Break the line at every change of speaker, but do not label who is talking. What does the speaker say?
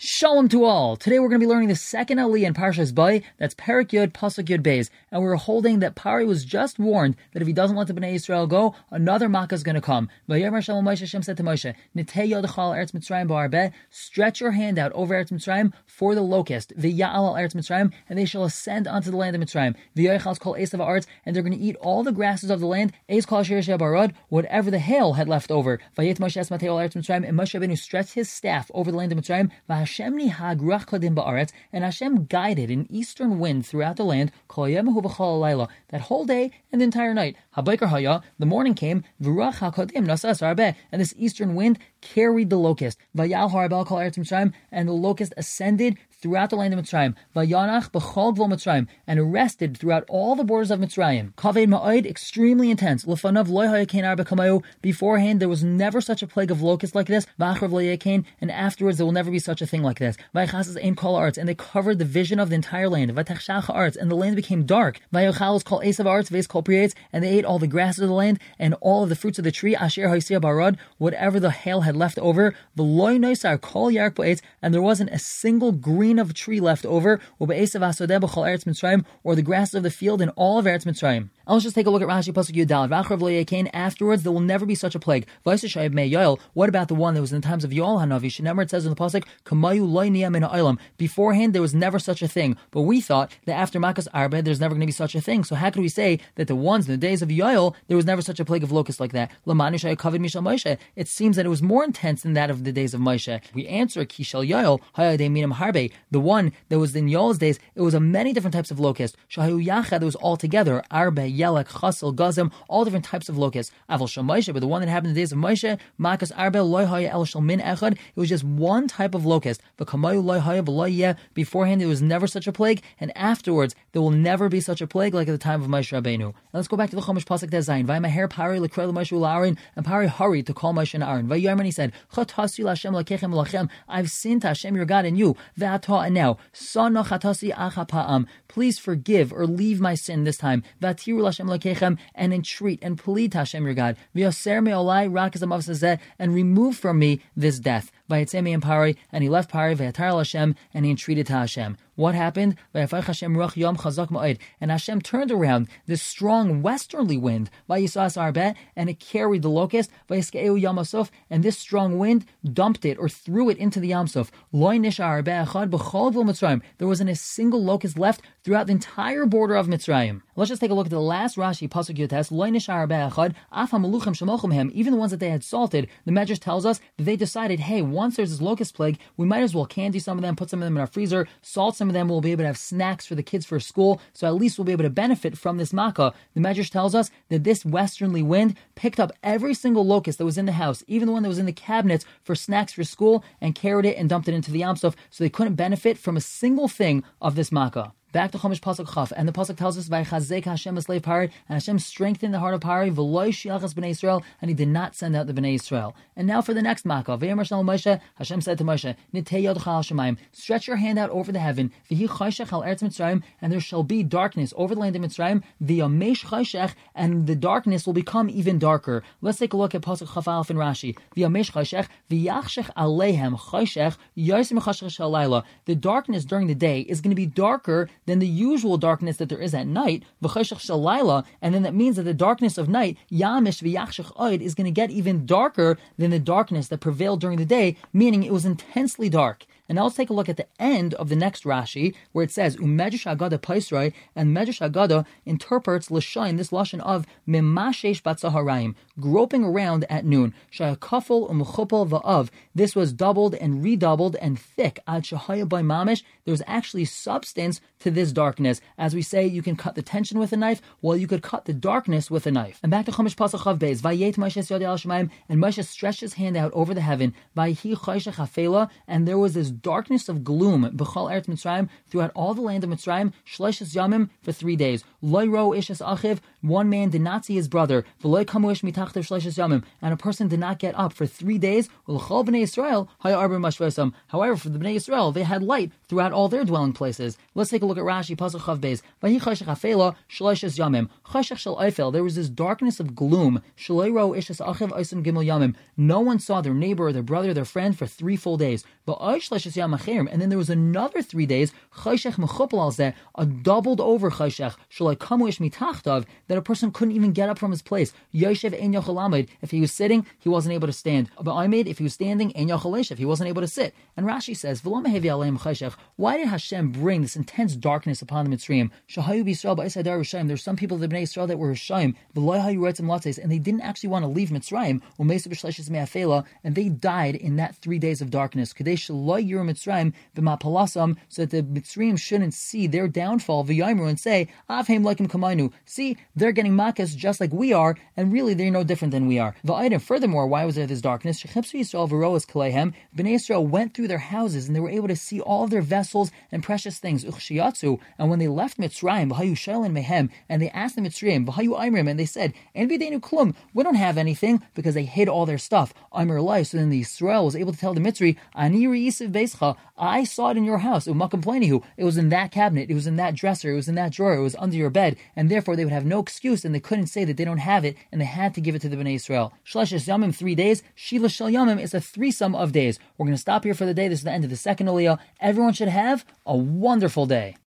Shalom to all. Today we're going to be learning the second Aliyah in Parshas Bay. That's Perek Yud Pasuk Yud Beis, and we're holding that Pari was just warned that if he doesn't let the Bnei Israel go, another Makkah is going to come. Hashem said to Moshe, Nitei Yodachal Eretz Mitzrayim Ba'arbeh, stretch your hand out over Eretz Mitzrayim for the locust, V'ya'al al Eretz Mitzrayim, and they shall ascend onto the land of Mitzrayim. V'yochals call Esav Arts, and they're going to eat all the grasses of the land. Eis Shir Barad, whatever the hail had left over. Vayet Moshe Es Matei Eretz Mitzrayim, and Moshe Benu stretched his staff over the land of Mitzrayim. Hashem nihag ruach kodim ba'aretz, and Hashem guided an eastern wind throughout the land, kol that whole day and the entire night. Habaykar haya, the morning came, v'ruach hakodim nasas arbeh, and this eastern wind carried the locust. Vayal harabel kol eretz and the locust ascended throughout the land of Mitzrayim. Vayanach b'chol gvul Mitzrayim, and arrested throughout all the borders of Mitzrayim. Kaved ma'id, extremely intense. Lefanav loy hayakein arba. Beforehand, there was never such a plague of locusts like this. V'achrav loyakein, and afterwards there will never be such a thing like this. Vaychasas aim kol arts, and they covered the vision of the entire land. Vaytachshacha arts, and the land became dark. Vayochalos kol esav arts, vase kol priates, and they ate all the grasses of the land and all of the fruits of the tree. Asher haisia barad, whatever the hail had left over. V'loy noisar kol yark and there wasn't a single green of a tree left over, or the grass of the field in all of Eretz Mitzrayim. Let's just take a look at Rashi Pasuk Yudal. Afterwards, there will never be such a plague. What about the one that was in the times of Yoel Hanavi? Shenemar it says in the pasuk, "Kamayu Beforehand, there was never such a thing. But we thought that after Makas Arba, there's never going to be such a thing. So how could we say that the ones in the days of Yoel, there was never such a plague of locusts like that? It seems that it was more intense than that of the days of Moshe. We answer Kishal Yoel Harbe. The one that was in Yoel's days, it was a many different types of locust. Shahu Yachad, it was all together. Arba Yelek, Chasel, Gazim, all different types of locusts. Aval Shal but the one that happened in the days of Moshe, Makas Arbe Loyhaya El Shal Echad, it was just one type of locust. V'kamayu Loyhaya V'loyeh, beforehand there was never such a plague, and afterwards there will never be such a plague like at the time of Moshe Rabbeinu. Now let's go back to the Chumash Pasuk Dezayin. Vaymaher Pari Lekrel Moshe Aaron, and Pari hurried to call Moshe and Aaron. Vayomer he said, I've sinned to Hashem your God and you. V'ata now, please forgive or leave my sin this time. And entreat and plead Hashem your God. And remove from me this death. and and he left Pari, and he entreated to Hashem. What happened? And Hashem turned around this strong westerly wind, and it carried the locust, and this strong wind dumped it or threw it into the Yamsuf. There wasn't a single locust left throughout the entire border of Mitzrayim. Let's just take a look at the last Rashi, Pasuk Yotes, even the ones that they had salted, the Medrash tells us that they decided, hey, once there's this locust plague, we might as well candy some of them, put some of them in our freezer, salt some of them, we'll be able to have snacks for the kids for school, so at least we'll be able to benefit from this makkah. The Medrash tells us that this westerly wind picked up every single locust that was in the house, even the one that was in the cabinets for snacks for school, and carried it and dumped it into the Yamsuf, so they couldn't benefit from a single thing of this makkah. Back to Chumash Pasuk Chaf, and the Pasuk tells us, "Vaychazek Hashem a slave Pari, and Hashem strengthened the heart of Pari, v'loy shiachas b'nei Israel, and he did not send out the b'nei Israel." And now for the next makkah, Shalom Moshe, Hashem said to Moshe, "Nitei Shemaim, stretch your hand out over the heaven, v'hi chayshech al eretz Mitzrayim, and there shall be darkness over the land of Mitzrayim, v'yamesh chayshech, and the darkness will become even darker." Let's take a look at Pasuk Chaf Alf and Rashi. V'yamesh chayshech, v'yachshech aleihem chayshech, yosim chayshech shalayla. The darkness during the day is going to be darker than the usual darkness that there is at night, and then that means that the darkness of night, yamish oid, is going to get even darker than the darkness that prevailed during the day, meaning it was intensely dark. And now let's take a look at the end of the next Rashi, where it says, Umedrash Agada Paisroi, and Medrash Agada interprets Lashain, this Lashon of Mimashesh Batzaharayim, groping around at noon. Shayakafel Umchupel Va'av. This was doubled and redoubled and thick. Ad Shahaya by Mamish. There was actually substance to this darkness. As we say, you can cut the tension with a knife, well, you could cut the darkness with a knife. And back to Chumash Pasach Chav Beis, Vayet Moshe Yod and Moshe stretched his hand out over the heaven, Vayhi Chayshech Hafela, and there was this darkness of gloom, B'chal Eretz Mitzrayim, throughout all the land of Mitzrayim, Shleishes Yamim, for three days. Loyro Ishes Achiv, one man did not see his brother, and a person did not get up for three days. However, for the Bnei Israel, they had light throughout all their dwelling places. Let's take a look at Rashi, Pasuk Chav Beis. There was this darkness of gloom. No one saw their neighbor or their brother, or their friend for three full days. And then there was another three days, a doubled over that a person couldn't even get up from his place. If he was sitting, he wasn't able to stand. If he was standing, if he wasn't able to sit. And Rashi says, why did Hashem bring this intense darkness upon the Mitzrayim? There's some people of the Bnei Israel that were Rishayim, and they didn't actually want to leave Mitzrayim, and they died in that three days of darkness. So that the Mitzrayim shouldn't see their downfall, and say, See, they're getting makas just like we are, and really they're no different than we are. Furthermore, why was there this darkness? Bnei Israel went through their houses and they were able to see all their vessels and precious things. And when they left Mitzrayim, and they asked the Mitzrayim, and they said, klum, we don't have anything because they hid all their stuff. So then the Israel was able to tell the Mitzri, I saw it in your house. It was in that cabinet, it was in that dresser, it was in that drawer, it was under your bed, and therefore they would have no excuse and they couldn't say that they don't have it and they had to give it to the Bnei Israel. Shlesh Yamim, three days. Shila Shal Yamim is a threesome of days. We're going to stop here for the day. This is the end of the second Aliyah. Everyone should have a wonderful day.